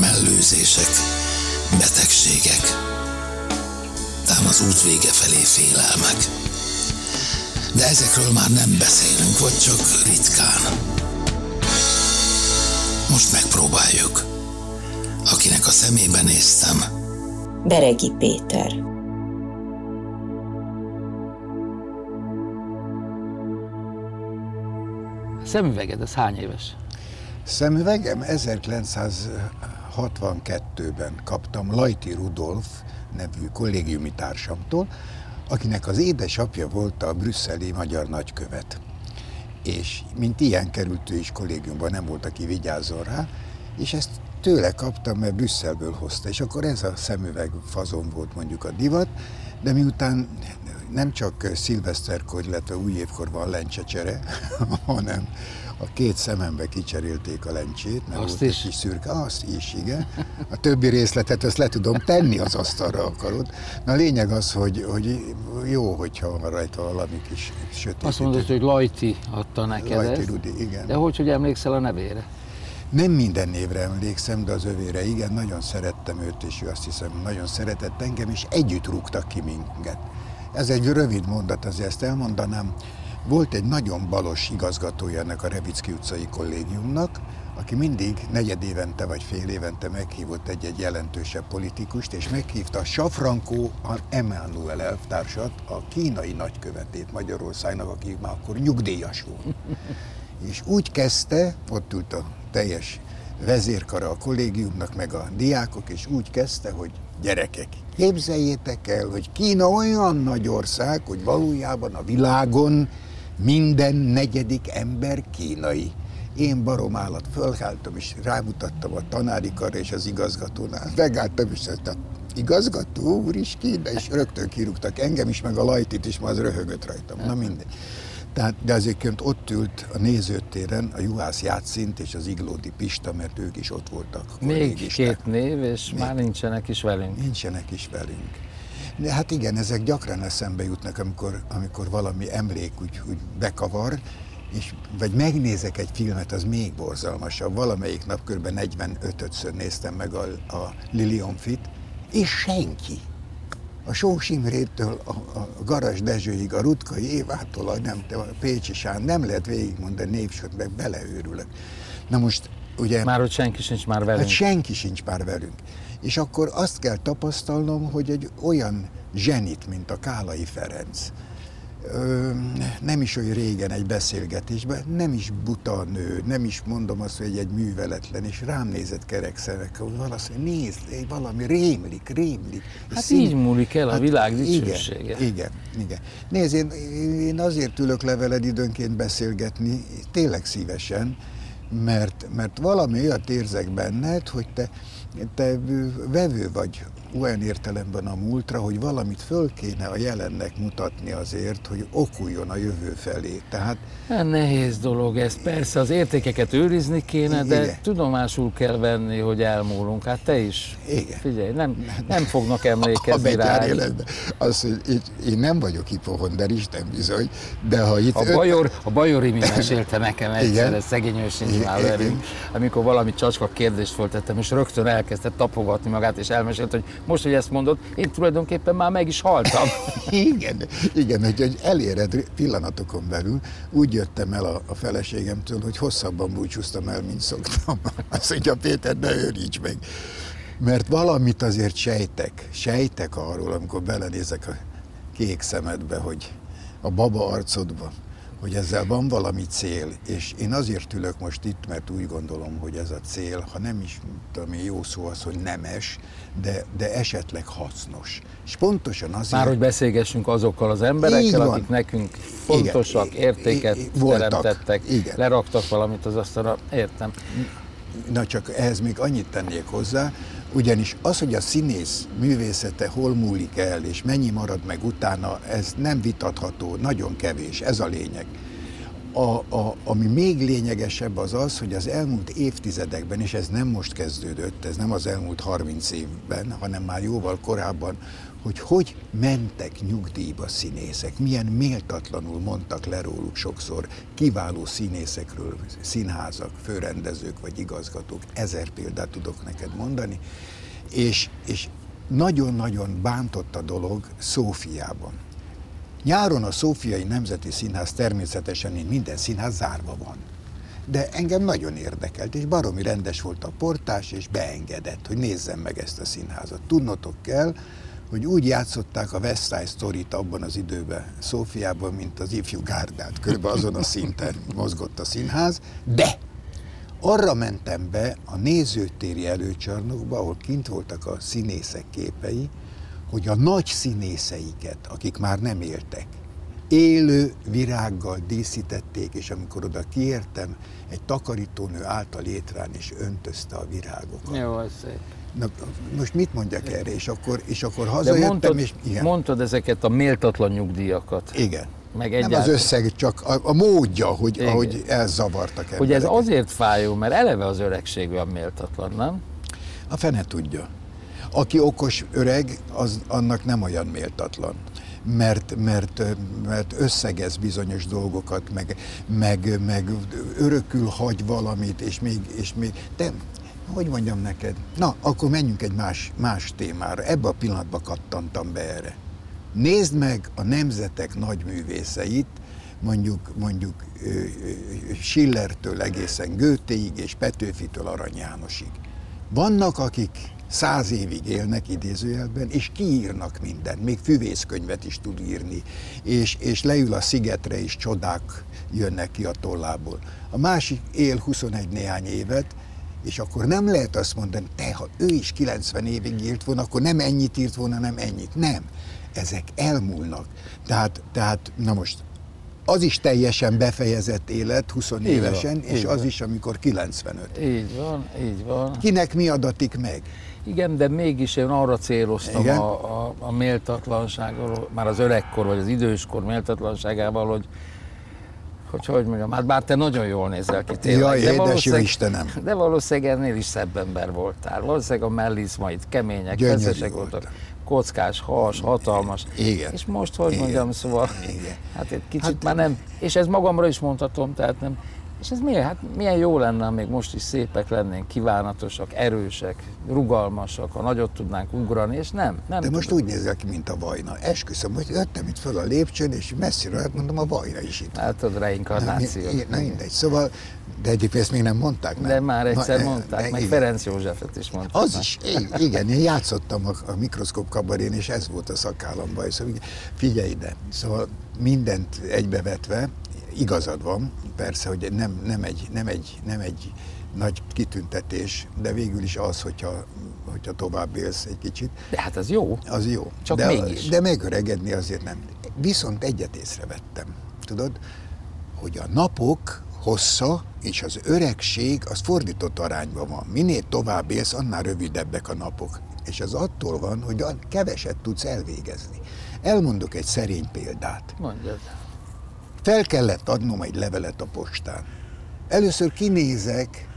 mellőzések, betegségek, tám az út vége felé félelmek. De ezekről már nem beszélünk, vagy csak ritkán. Most megpróbáljuk. Akinek a szemébe néztem, Beregi Péter. Szemüveged, ez hány éves? Szemüvegem 1962-ben kaptam Lajti Rudolf nevű kollégiumi társamtól, akinek az édesapja volt a brüsszeli magyar nagykövet. És mint ilyen került ő is kollégiumban, nem volt, aki vigyázzon rá, és ezt tőle kaptam, mert Brüsszelből hozta, és akkor ez a szemüveg fazon volt mondjuk a divat, de miután nem csak szilveszterkor, illetve új évkor van lencsecsere, hanem a két szemembe kicserélték a lencsét, mert Azt volt is? egy kis szürke, azt is, igen. A többi részletet azt le tudom tenni az asztalra akarod. Na a lényeg az, hogy, hogy jó, hogyha van rajta valami kis sötét. Azt mondod, hogy Lajti adta neked Lajti ezt. Rudi, igen. De hogy, hogy emlékszel a nevére? Nem minden névre emlékszem, de az övére igen, nagyon szerettem őt, és ő azt hiszem nagyon szeretett engem, és együtt rúgtak ki minket. Ez egy rövid mondat, azért ezt elmondanám. Volt egy nagyon balos igazgatója ennek a Revicki utcai kollégiumnak, aki mindig negyed évente vagy fél évente meghívott egy-egy jelentősebb politikust, és meghívta Safrankó Emmanuel elvtársat, a kínai nagykövetét Magyarországnak, aki már akkor nyugdíjas volt. És úgy kezdte, ott ült a teljes vezérkara a kollégiumnak, meg a diákok, és úgy kezdte, hogy gyerekek, képzeljétek el, hogy Kína olyan nagy ország, hogy valójában a világon minden negyedik ember kínai. Én barom állat fölkeltem, és rámutattam a tanári karra és az igazgatónál. Megálltam, és azt igazgató úr is Kína, és rögtön kirúgtak engem is, meg a lajtit is, ma az röhögött rajtam. Na mindegy. Tehát, de azért ott ült a nézőtéren a Juhász Játszint és az Iglódi Pista, mert ők is ott voltak. Még két név, és már nincsenek is velünk. Nincsenek is velünk. De hát igen, ezek gyakran eszembe jutnak, amikor, amikor valami emlék úgy, úgy bekavar, és, vagy megnézek egy filmet, az még borzalmasabb. Valamelyik nap kb. 45-ször néztem meg a, a Lilion Fit, és senki. A Sós Imrétől a, a Garas Dezsőig, a Rutkai Évától, a, nem, a Pécsi Sán, nem lehet végigmondani névsort, meg beleőrülök. Na most ugye... Már hogy senki sincs már Hát velünk. senki sincs már velünk. És akkor azt kell tapasztalnom, hogy egy olyan zsenit, mint a Kálai Ferenc, ö, nem is olyan régen egy beszélgetésben, nem is buta nő, nem is mondom azt, hogy egy műveletlen, és rám nézett kerek szemekkel, hogy valami, nézd, valami rémlik, rémlik. Hát így múlik el a világ dicsősége. Igen, igen, igen. Nézd, én, én azért ülök leveled időnként beszélgetni, tényleg szívesen, mert, mert valami olyat érzek benned, hogy te, te vevő vagy olyan értelemben a múltra, hogy valamit föl kéne a jelennek mutatni azért, hogy okuljon a jövő felé. Tehát hát nehéz dolog ez. Persze az értékeket őrizni kéne, de igen. tudomásul kell venni, hogy elmúlunk. Hát te is. Igen. Figyelj, nem, nem fognak emlékezni a rá. Életben. Az, hogy én nem vagyok hipohonder, Isten bizony, de ha itt... A, öt... bajor, a Bajor mi mesélte nekem egyszer, ez szegény őszinti amikor valami csacska kérdést föltettem, és rögtön elkezdett tapogatni magát, és elmesélt, hogy most, hogy ezt mondod, én tulajdonképpen már meg is haltam. igen, igen, hogy, hogy eléred pillanatokon belül, úgy jöttem el a, a feleségemtől, hogy hosszabban búcsúztam el, mint szoktam. Azt mondja, Péter, ne őríts meg. Mert valamit azért sejtek, sejtek arról, amikor belenézek a kék szemedbe, hogy a baba arcodba, hogy ezzel van valami cél, és én azért ülök most itt, mert úgy gondolom, hogy ez a cél, ha nem is tudom jó szó az, hogy nemes, de, de esetleg hasznos. És pontosan azért... Már hogy beszélgessünk azokkal az emberekkel, akik nekünk fontosak, Igen, értéket voltak, teremtettek, Igen. leraktak valamit az asztalra, értem. Na csak ehhez még annyit tennék hozzá, ugyanis az, hogy a színész művészete hol múlik el, és mennyi marad meg utána, ez nem vitatható, nagyon kevés, ez a lényeg. A, a, ami még lényegesebb az az, hogy az elmúlt évtizedekben, és ez nem most kezdődött, ez nem az elmúlt 30 évben, hanem már jóval korábban, hogy hogy mentek nyugdíjba színészek, milyen méltatlanul mondtak le róluk sokszor kiváló színészekről, színházak, főrendezők vagy igazgatók, ezer példát tudok neked mondani, és, és nagyon-nagyon bántott a dolog Szófiában. Nyáron a Szófiai Nemzeti Színház természetesen, mint minden színház zárva van. De engem nagyon érdekelt, és baromi rendes volt a portás, és beengedett, hogy nézzem meg ezt a színházat. Tudnotok kell, hogy úgy játszották a West Side Story-t abban az időben Szófiában, mint az ifjú gárdát. Körülbelül azon a szinten mozgott a színház, de arra mentem be a nézőtéri előcsarnokba, ahol kint voltak a színészek képei, hogy a nagy színészeiket, akik már nem éltek, élő virággal díszítették, és amikor oda kiértem, egy takarítónő állt a létrán, és öntözte a virágokat. Jó, szép. Na, most mit mondjak erre? És akkor, és akkor hazajöttem, De mondtad, és igen. mondtad ezeket a méltatlan nyugdíjakat. Igen. Meg Nem az összeg, csak a, a módja, hogy, igen. ahogy elzavartak embereket. Hogy ez azért fájó, mert eleve az öregség olyan méltatlan, nem? A fene tudja. Aki okos öreg, az annak nem olyan méltatlan mert, mert, mert összegez bizonyos dolgokat, meg, meg, meg örökül hagy valamit, és még, és még de hogy mondjam neked? Na, akkor menjünk egy más, más témára. Ebbe a pillanatban kattantam be erre. Nézd meg a nemzetek nagy művészeit, mondjuk, mondjuk Schillertől egészen Goetheig és Petőfitől Arany Jánosig. Vannak, akik száz évig élnek idézőjelben, és kiírnak mindent, még füvészkönyvet is tud írni, és, és leül a szigetre, és csodák jönnek ki a tollából. A másik él 21 néhány évet, és akkor nem lehet azt mondani, te, ha ő is 90 évig írt volna, akkor nem ennyit írt volna, nem ennyit. Nem. Ezek elmúlnak. Tehát, tehát na most, az is teljesen befejezett élet 20 így évesen, van, és az van. is, amikor 95. Így van, így van. Kinek mi adatik meg? Igen, de mégis én arra céloztam a, a, a méltatlanságról, már az öregkor vagy az időskor méltatlanságával, hogy hogy hogy mondjam, hát bár te nagyon jól nézel ki tényleg. Jaj, de édes jó Istenem. De valószínűleg ennél is szebb ember voltál. Valószínűleg a mellizmaid kemények, feszesek voltak. Kockás, has, hatalmas. Igen. És most, hogy Igen. mondjam, szóval, Igen. hát egy kicsit hát, már nem, és ez magamra is mondhatom, tehát nem, És ez milyen, hát milyen jó lenne, ha még most is szépek lennénk, kívánatosak, erősek, rugalmasak, ha nagyot tudnánk ugrani, és nem. nem De most úgy nézel ki, mint a vajna. Esküszöm, hogy jöttem itt föl a lépcsőn, és messziről hát mondom, a vajna is itt. Hát a reinkarnáció. Na, na mindegy, szóval, de egyébként ezt még nem mondták. Nem? De már egyszer Na, mondták, de meg igen. Ferenc Józsefet is mondták. Az is, i- igen, én játszottam a, a mikroszkóp kabarén, és ez volt a szakállamban. Szóval igen, figyelj ide, szóval mindent egybevetve, igazad van, persze, hogy nem, nem, egy, nem, egy, nem egy nagy kitüntetés, de végül is az, hogyha, hogyha tovább élsz egy kicsit, De hát az jó. az jó. Csak de, mégis. De megöregedni azért nem. Viszont egyet észrevettem, tudod, hogy a napok hossza és az öregség az fordított arányban van. Minél tovább élsz, annál rövidebbek a napok. És az attól van, hogy a- keveset tudsz elvégezni. Elmondok egy szerény példát. Mondjad. Fel kellett adnom egy levelet a postán. Először kinézek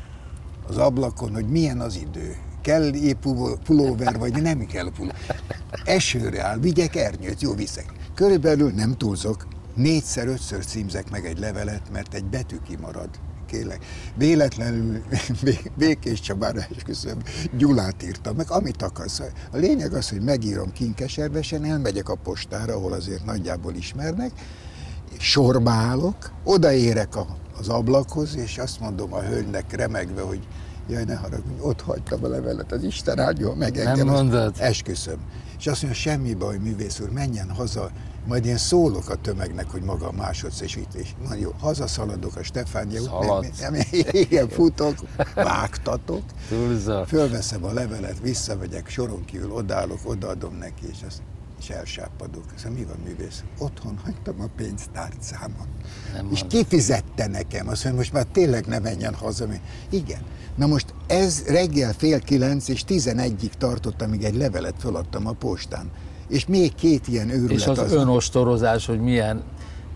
az ablakon, hogy milyen az idő. Kell épp pulóver, vagy nem kell pulóver. Esőre áll, vigyek ernyőt, jó viszek. Körülbelül nem túlzok, négyszer, ötször címzek meg egy levelet, mert egy betű kimarad. Kérlek. Véletlenül Bé- Békés Csabára esküszöm, Gyulát írtam meg, amit akarsz. A lényeg az, hogy megírom kinkeservesen, elmegyek a postára, ahol azért nagyjából ismernek, sorba állok, odaérek a, az ablakhoz, és azt mondom a hölgynek remegve, hogy jaj, ne haragudj, ott hagytam a levelet, az Isten áldjon meg Nem engem. Azt- mondod? Esküszöm. És azt mondja, semmi baj, művész úr, menjen haza, majd én szólok a tömegnek, hogy maga a másodszesítés. Na jó, hazaszaladok a Stefánia út, Szaladsz. nem, nem, igen, futok, vágtatok, fölveszem a levelet, visszamegyek, soron kívül odállok, odaadom neki, és, azt, és elsápadok. Szóval mi van művész? Otthon hagytam a pénztárcámat. Nem és kifizette nekem, azt mondja, most már tényleg ne menjen haza. Igen. Na most ez reggel fél kilenc és tizenegyig tartott, amíg egy levelet föladtam a postán. És még két ilyen őrület És az önostorozás, hogy milyen,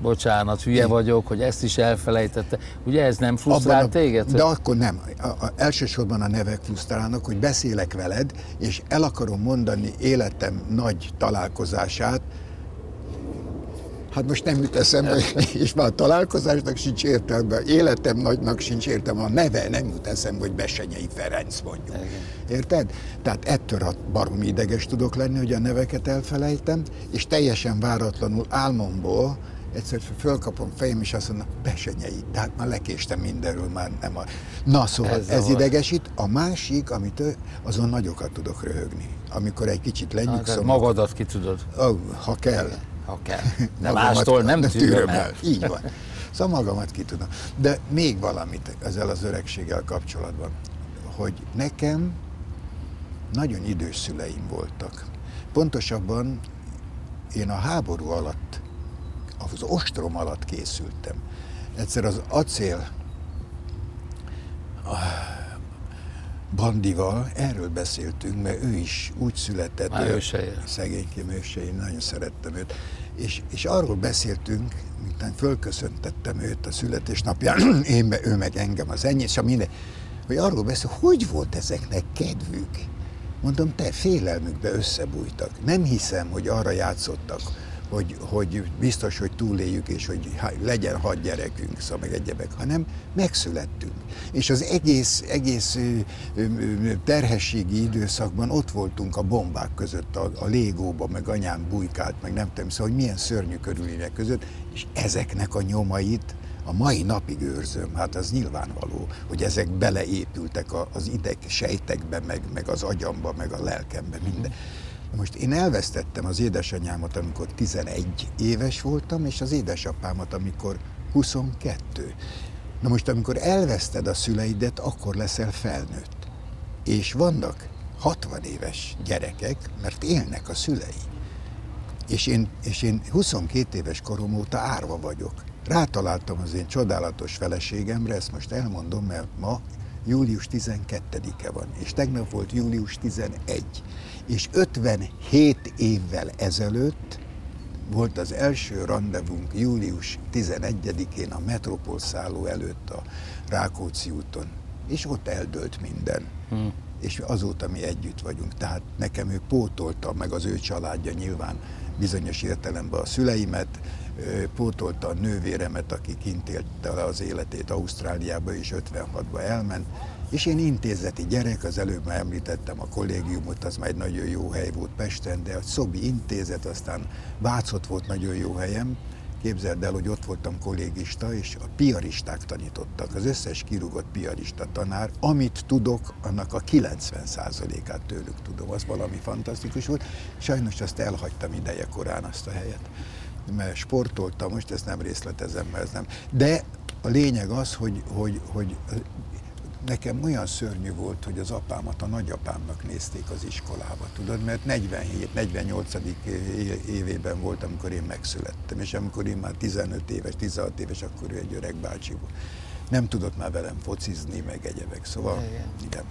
bocsánat, hülye vagyok, hogy ezt is elfelejtette. Ugye ez nem frusztrál Abban a- téged? De akkor nem. A, a, elsősorban a nevek frusztrálnak, hogy beszélek veled, és el akarom mondani életem nagy találkozását, Hát most nem jut eszembe, és már a találkozásnak sincs értelme, életem nagynak sincs értelme, a neve nem jut eszembe, hogy Besenyei Ferenc mondjuk. Érted? Tehát ettől a barom ideges tudok lenni, hogy a neveket elfelejtem, és teljesen váratlanul álmomból egyszer fölkapom fejem, és azt mondom, Besenyei, tehát már lekéstem mindenről, már nem a... Na szóval Ez ez, idegesít. A másik, amit azon nagyokat tudok röhögni. Amikor egy kicsit tehát lenyugszom, magadat ki tudod, ha kell. ha kell. De mástól nem tűröm el. Így van. Szóval magamat ki tudom. De még valamit ezzel az öregséggel kapcsolatban, hogy nekem nagyon idős szüleim voltak. Pontosabban én a háború alatt, az ostrom alatt készültem. Egyszer az acél Bandival erről beszéltünk, mert ő is úgy született. Már ő-. Szegénykém őse, én nagyon szerettem őt. És, és arról beszéltünk, miután fölköszöntettem őt a születésnapján, én me, ő meg engem az ennyi, és a minden, hogy arról beszél, hogy volt ezeknek kedvük. Mondom, te félelmükbe összebújtak. Nem hiszem, hogy arra játszottak, hogy, hogy biztos, hogy túléljük, és hogy legyen hat gyerekünk, szóval meg egyebek, hanem megszülettünk. És az egész, egész terhességi időszakban ott voltunk a bombák között, a, a légóba, meg anyám bujkált, meg nem tudom, szóval hogy milyen szörnyű körülmények között, és ezeknek a nyomait a mai napig őrzöm, hát az nyilvánvaló, hogy ezek beleépültek az ideg sejtekbe, meg, meg az agyamba, meg a lelkembe, minden. Most én elvesztettem az édesanyámat, amikor 11 éves voltam, és az édesapámat, amikor 22. Na most, amikor elveszted a szüleidet, akkor leszel felnőtt. És vannak 60 éves gyerekek, mert élnek a szülei. És én, és én 22 éves korom óta árva vagyok. Rátaláltam az én csodálatos feleségemre, ezt most elmondom, mert ma július 12-e van, és tegnap volt július 11. És 57 évvel ezelőtt volt az első rendezvunk július 11-én a Metropol szálló előtt a Rákóczi úton, és ott eldőlt minden. Hm. és azóta mi együtt vagyunk. Tehát nekem ő pótolta, meg az ő családja nyilván bizonyos értelemben a szüleimet, pótolta a nővéremet, aki kint élte az életét Ausztráliába, és 56-ba elment, és én intézeti gyerek, az előbb már említettem a kollégiumot, az már egy nagyon jó hely volt Pesten, de a Szobi intézet, aztán Vácot volt nagyon jó helyem, Képzeld el, hogy ott voltam kollégista, és a piaristák tanítottak. Az összes kirúgott piarista tanár, amit tudok, annak a 90%-át tőlük tudom. Az valami fantasztikus volt. Sajnos azt elhagytam ideje korán azt a helyet. Mert sportoltam, most ezt nem részletezem, mert ez nem. De a lényeg az, hogy, hogy, hogy nekem olyan szörnyű volt, hogy az apámat a nagyapámnak nézték az iskolába, tudod, mert 47-48. évében volt, amikor én megszülettem, és amikor én már 15 éves, 16 éves, akkor ő egy öreg bácsi volt. Nem tudott már velem focizni, meg egyebek, szóval igen. igen.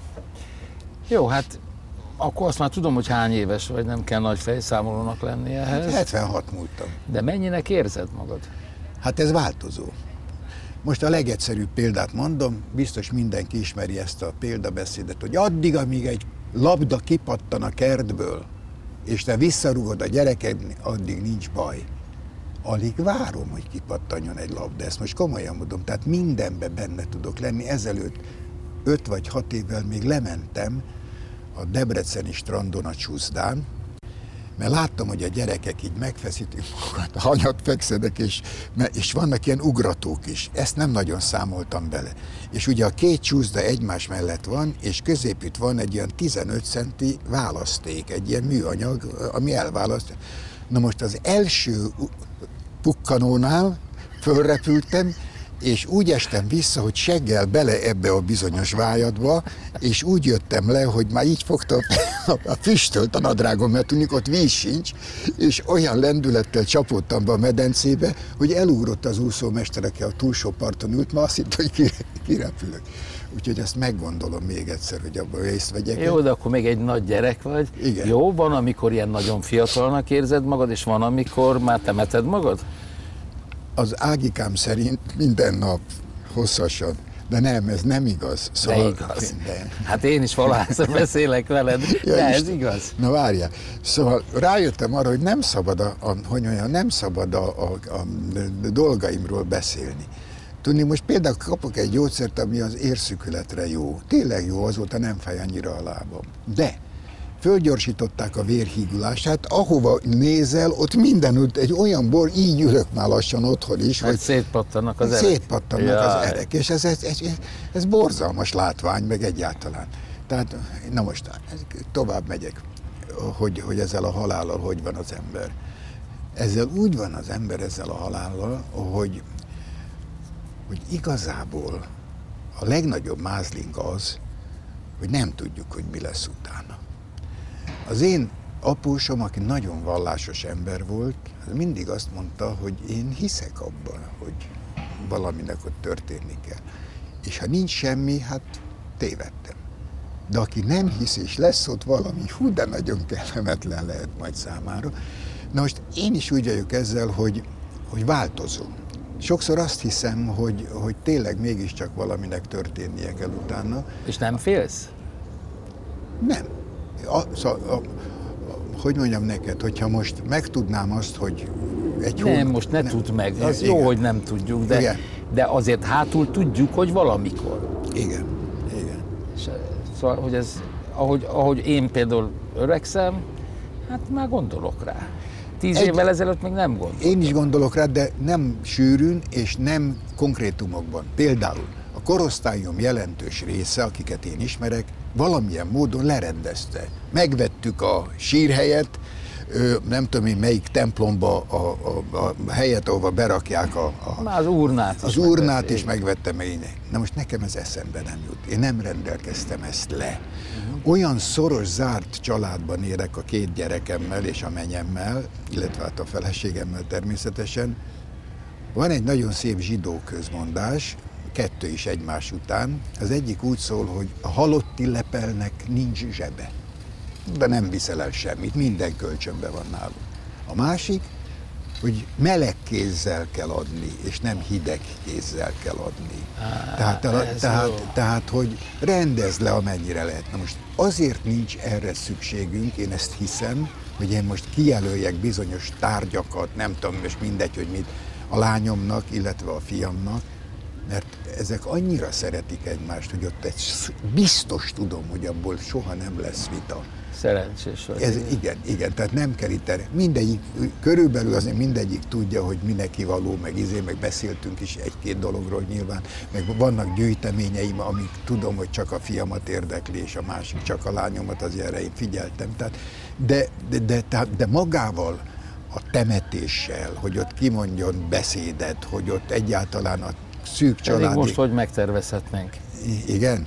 Jó, hát akkor azt már tudom, hogy hány éves vagy, nem kell nagy fejszámolónak lenni ehhez. 76 múltam. De mennyinek érzed magad? Hát ez változó. Most a legegyszerűbb példát mondom, biztos mindenki ismeri ezt a példabeszédet, hogy addig, amíg egy labda kipattan a kertből, és te visszarugod a gyereked, addig nincs baj. Alig várom, hogy kipattanjon egy labda, ezt most komolyan mondom, tehát mindenben benne tudok lenni. Ezelőtt öt vagy hat évvel még lementem a Debreceni strandon a Csúszdán, mert láttam, hogy a gyerekek így megfeszítik magukat, hanyat fekszenek, és, és vannak ilyen ugratók is. Ezt nem nagyon számoltam bele. És ugye a két csúszda egymás mellett van, és középütt van egy ilyen 15 centi választék, egy ilyen műanyag, ami elválaszt. Na most az első pukkanónál fölrepültem, és úgy estem vissza, hogy seggel bele ebbe a bizonyos vájadba, és úgy jöttem le, hogy már így fogta a füstölt a nadrágom, mert tudjuk, ott víz sincs, és olyan lendülettel csapódtam be a medencébe, hogy elugrott az úszómester, aki a túlsó parton ült, ma azt hitt, hogy kirepülök. Úgyhogy ezt meggondolom még egyszer, hogy abban részt vegyek. Jó, de akkor még egy nagy gyerek vagy. Igen. Jó, van, amikor ilyen nagyon fiatalnak érzed magad, és van, amikor már temeted magad? Az ágikám szerint minden nap hosszasan. De nem, ez nem igaz. Szóval, de igaz. De... Hát én is valahányszor beszélek veled, ja, de ez igaz. Na várjál. Szóval rájöttem arra, hogy nem szabad a, a, hogy olyan, nem szabad a, a, a dolgaimról beszélni. Tudni, most például kapok egy gyógyszert, ami az érszükületre jó. Tényleg jó, azóta nem fáj annyira a lábam. De fölgyorsították a vérhígulását, ahova nézel, ott mindenütt egy olyan bor, így ülök már lassan otthon is, hogy szétpattannak az erek. Szétpattannak Jaj. az erek, és ez, ez, ez, ez borzalmas látvány, meg egyáltalán. Tehát, na most tovább megyek, hogy, hogy ezzel a halállal hogy van az ember. Ezzel úgy van az ember ezzel a halállal, hogy, hogy igazából a legnagyobb mázlink az, hogy nem tudjuk, hogy mi lesz utána. Az én apósom, aki nagyon vallásos ember volt, mindig azt mondta, hogy én hiszek abban, hogy valaminek ott történni kell. És ha nincs semmi, hát tévedtem. De aki nem hisz, és lesz ott valami, hú, de nagyon kellemetlen lehet majd számára. Na most én is úgy vagyok ezzel, hogy, hogy változom. Sokszor azt hiszem, hogy, hogy tényleg mégiscsak valaminek történnie kell utána. És nem félsz? Nem a, szóval, a, hogy mondjam neked, hogyha most megtudnám azt, hogy egy Nem, hónap, most ne nem, tudd meg, az igen. jó, hogy nem tudjuk, de, igen. de azért hátul tudjuk, hogy valamikor. Igen, igen. És, szóval, hogy ez, ahogy, ahogy én például öregszem, hát már gondolok rá. Tíz egy, évvel ezelőtt még nem gondoltam. Én is gondolok rá, de nem sűrűn és nem konkrétumokban. Például a korosztályom jelentős része, akiket én ismerek, valamilyen módon lerendezte. Megvettük a sírhelyet, nem tudom én melyik templomba a, a, a helyet, ahova berakják a, a Már az urnát Az urnát is megvettem én. Na most nekem ez eszembe nem jut. Én nem rendelkeztem ezt le. Uh-huh. Olyan szoros, zárt családban érek a két gyerekemmel és a menyemmel, illetve hát a feleségemmel természetesen. Van egy nagyon szép zsidó közmondás, kettő is egymás után. Az egyik úgy szól, hogy a halotti lepelnek nincs zsebe. De nem viszel el semmit, minden kölcsönbe van nálunk. A másik, hogy meleg kézzel kell adni, és nem hideg kézzel kell adni. Á, tehát, tehát, tehát, hogy rendezd le, amennyire lehet. Na most azért nincs erre szükségünk, én ezt hiszem, hogy én most kijelöljek bizonyos tárgyakat, nem tudom, most mindegy, hogy mit, a lányomnak, illetve a fiamnak, mert ezek annyira szeretik egymást, hogy ott egy biztos tudom, hogy abból soha nem lesz vita. Szerencsés vagy. Ez, igen, igen, tehát nem kell itt erre. Mindegyik, körülbelül azért mindegyik tudja, hogy mi neki való, meg izé, meg beszéltünk is egy-két dologról nyilván, meg vannak gyűjteményeim, amik tudom, hogy csak a fiamat érdekli, és a másik csak a lányomat, az erre én figyeltem. Tehát, de, de, de, de, de magával, a temetéssel, hogy ott kimondjon beszédet, hogy ott egyáltalán a szűk családi... Pedig most hogy megtervezhetnénk? I- igen?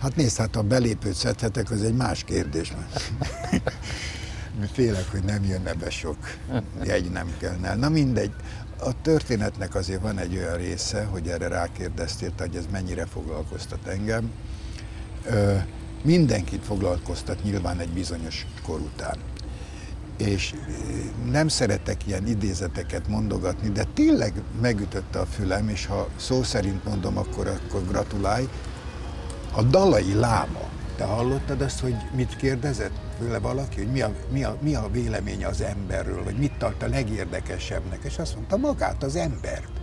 Hát nézd, hát ha belépőt szedhetek, az egy más kérdés. Félek, hogy nem jönne be sok jegy, nem kellene. Na mindegy, a történetnek azért van egy olyan része, hogy erre rákérdeztél, hogy ez mennyire foglalkoztat engem. Ö, mindenkit foglalkoztat nyilván egy bizonyos kor után. És nem szeretek ilyen idézeteket mondogatni, de tényleg megütötte a fülem, és ha szó szerint mondom, akkor, akkor gratulálj, a dalai láma, te hallottad azt, hogy mit kérdezett tőle valaki, hogy mi a, mi, a, mi a véleménye az emberről, vagy mit tart a legérdekesebbnek, és azt mondta, magát az embert.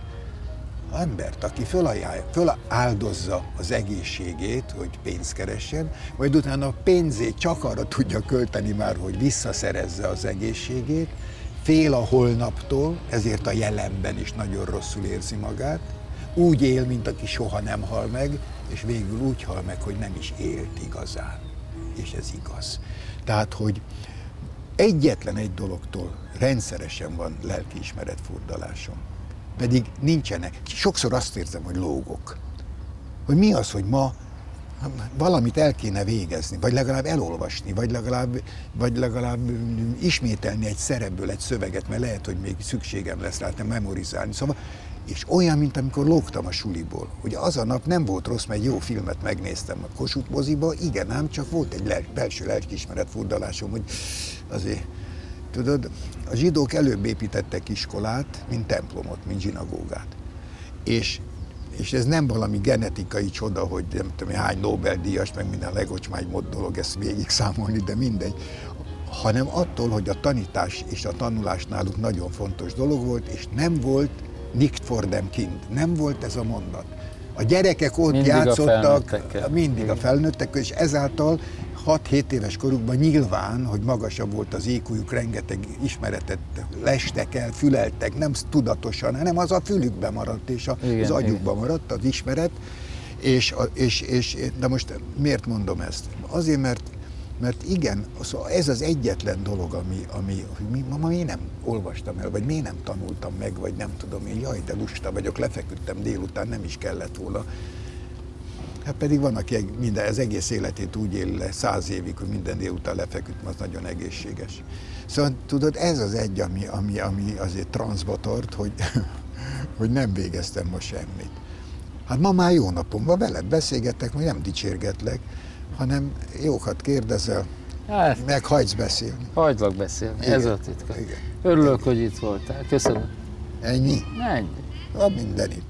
Embert, aki föláldozza az egészségét, hogy pénzt keressen, majd utána a pénzét csak arra tudja költeni már, hogy visszaszerezze az egészségét, fél a holnaptól, ezért a jelenben is nagyon rosszul érzi magát, úgy él, mint aki soha nem hal meg, és végül úgy hal meg, hogy nem is élt igazán. És ez igaz. Tehát, hogy egyetlen egy dologtól rendszeresen van lelkiismeret furdalásom. Pedig nincsenek. Sokszor azt érzem, hogy lógok. Hogy mi az, hogy ma valamit el kéne végezni, vagy legalább elolvasni, vagy legalább, vagy legalább ismételni egy szerepből egy szöveget, mert lehet, hogy még szükségem lesz rá, memorizálni. Szóval és olyan, mint amikor lógtam a suliból. Ugye az a nap nem volt rossz, mert jó filmet megnéztem a Kossuth moziba, igen ám, csak volt egy lel- belső lelkiismeret furdalásom, hogy azért, tudod, a zsidók előbb építettek iskolát, mint templomot, mint zsinagógát. És, és ez nem valami genetikai csoda, hogy nem tudom, hány Nobel-díjas, meg minden legocsmány dolog ezt végig számolni, de mindegy, hanem attól, hogy a tanítás és a tanulás náluk nagyon fontos dolog volt, és nem volt Nicht for them kind. Nem volt ez a mondat. A gyerekek ott mindig játszottak, a mindig a felnőttek, és ezáltal 6-7 éves korukban nyilván, hogy magasabb volt az ékújuk, rengeteg ismeretet lestek el, füleltek, nem tudatosan, hanem az a fülükbe maradt, és a, igen, az agyukba igen. maradt az ismeret. És, és, és, de most miért mondom ezt? Azért, mert mert igen, szóval ez az egyetlen dolog, ami, ami hogy mi, ma, ma én nem olvastam el, vagy miért nem tanultam meg, vagy nem tudom én, jaj, de lusta vagyok, lefeküdtem délután, nem is kellett volna. Hát pedig van, aki minden, az egész életét úgy él le, száz évig, hogy minden délután lefeküdtem, az nagyon egészséges. Szóval tudod, ez az egy, ami, ami, ami azért transzba tart, hogy, hogy nem végeztem ma semmit. Hát ma már jó napom van, veled beszélgetek, majd nem dicsérgetlek, hanem jókat kérdezel, hát, meg hagysz beszélni. Hagylak beszélni, igen, ez a titka. Igen. Örülök, igen. hogy itt voltál. Köszönöm. Ennyi? Ennyi. A mindenit.